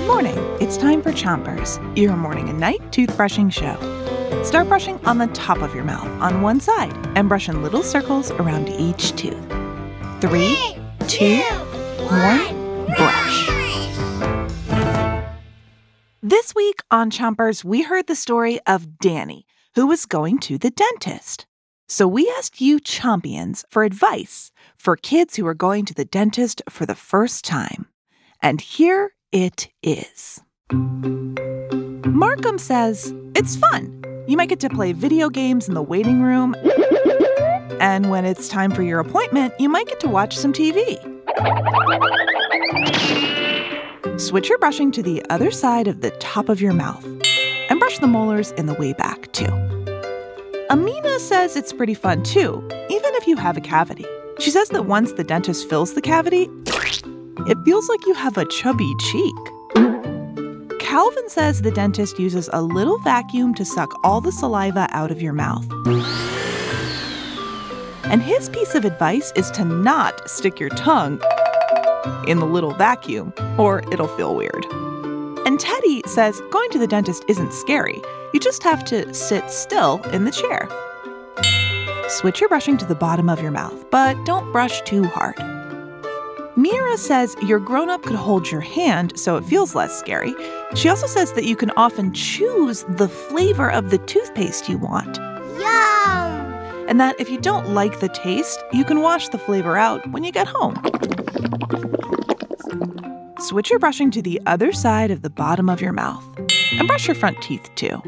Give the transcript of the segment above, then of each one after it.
Good morning. It's time for Chompers, your morning and night toothbrushing show. Start brushing on the top of your mouth on one side and brush in little circles around each tooth. Three, two, one, brush. This week on Chompers, we heard the story of Danny, who was going to the dentist. So we asked you, Chompions, for advice for kids who are going to the dentist for the first time. And here it is. Markham says it's fun. You might get to play video games in the waiting room. And when it's time for your appointment, you might get to watch some TV. Switch your brushing to the other side of the top of your mouth and brush the molars in the way back, too. Amina says it's pretty fun, too, even if you have a cavity. She says that once the dentist fills the cavity, it feels like you have a chubby cheek. Calvin says the dentist uses a little vacuum to suck all the saliva out of your mouth. And his piece of advice is to not stick your tongue in the little vacuum, or it'll feel weird. And Teddy says going to the dentist isn't scary. You just have to sit still in the chair. Switch your brushing to the bottom of your mouth, but don't brush too hard. Mira says your grown up could hold your hand so it feels less scary. She also says that you can often choose the flavor of the toothpaste you want. Yum! And that if you don't like the taste, you can wash the flavor out when you get home. Switch your brushing to the other side of the bottom of your mouth and brush your front teeth too.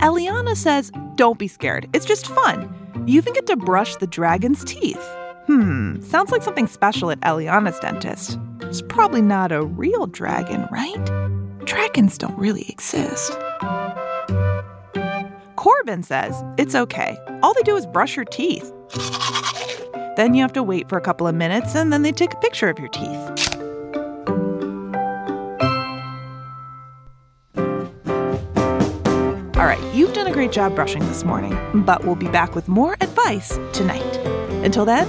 Eliana says, Don't be scared, it's just fun. You even get to brush the dragon's teeth. Hmm, sounds like something special at Eliana's dentist. It's probably not a real dragon, right? Dragons don't really exist. Corbin says it's okay. All they do is brush your teeth. Then you have to wait for a couple of minutes and then they take a picture of your teeth. All right, you've done a great job brushing this morning, but we'll be back with more advice tonight. Until then,